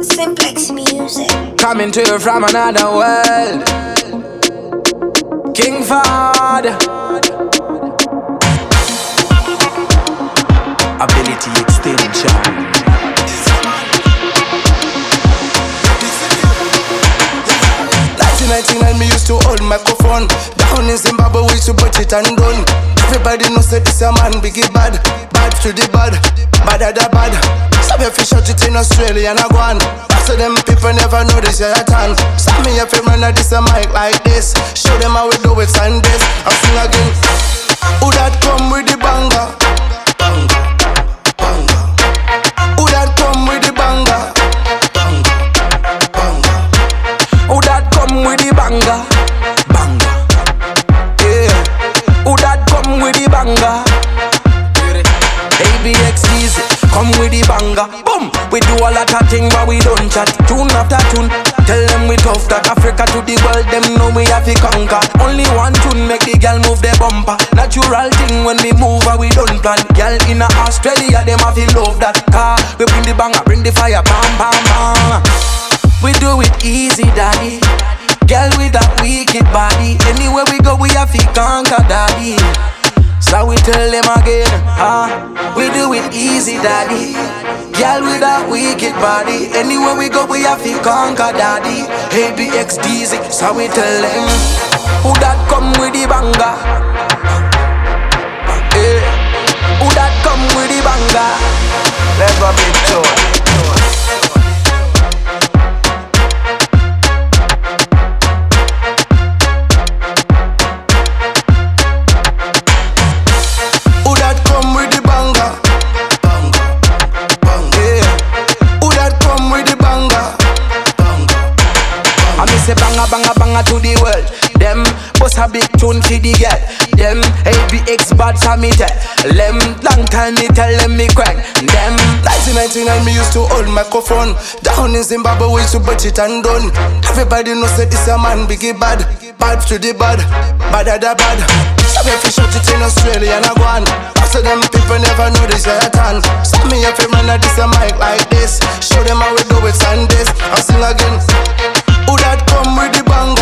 Cymplex music. Coming to you from another world. King Fad. 1999 me used to hold microphone. Down in Zimbabwe we used to put it and done. Everybody knows that this a man biggie bad. Bad to the bad, bad at the bad. Some if you shot it in Australia and I on. So them people never know this yeah, turn Some me if you run at this a mic like this. Show them how we do it Sundays. I'll sing again banger? Banger. Yeah. Who that come with the banger? ABX easy, come with the banger. Boom! We do a lot of things but we don't chat. Tune after tune. Tell them we tough that Africa to the world, them know we have to conquer. Only one tune make the girl move their bumper. Natural thing when we move, and we don't plan. Girl in Australia, them have to love that car. We bring the banger, bring the fire, bam, bam, bam. We do it easy, daddy. Girl with that wicked body. Anywhere we go, we have to conquer, daddy. So we tell them again, ah, we do it easy, daddy. Girl with that wicked body. Anywhere we go, we have to conquer, daddy. ABX Dizzy, so we tell them, who that come with the banger? Eh, who that come with the banger? I miss a banger, banger, banger to the world. Them bust a big tune for the girl. Them ABX bad so me tell. Them long time me tell them me crank. Them 1999 me used to hold microphone. Down in Zimbabwe we used to it and done. Everybody knows that this a man biggie bad. Bad to the bad, bad at bad. Some if you shot it in Australia and I go on. So them people never know this yeah turn Some me if you run at this a mic like this. Show them how we do it Sundays. I'll sing again come with the banger?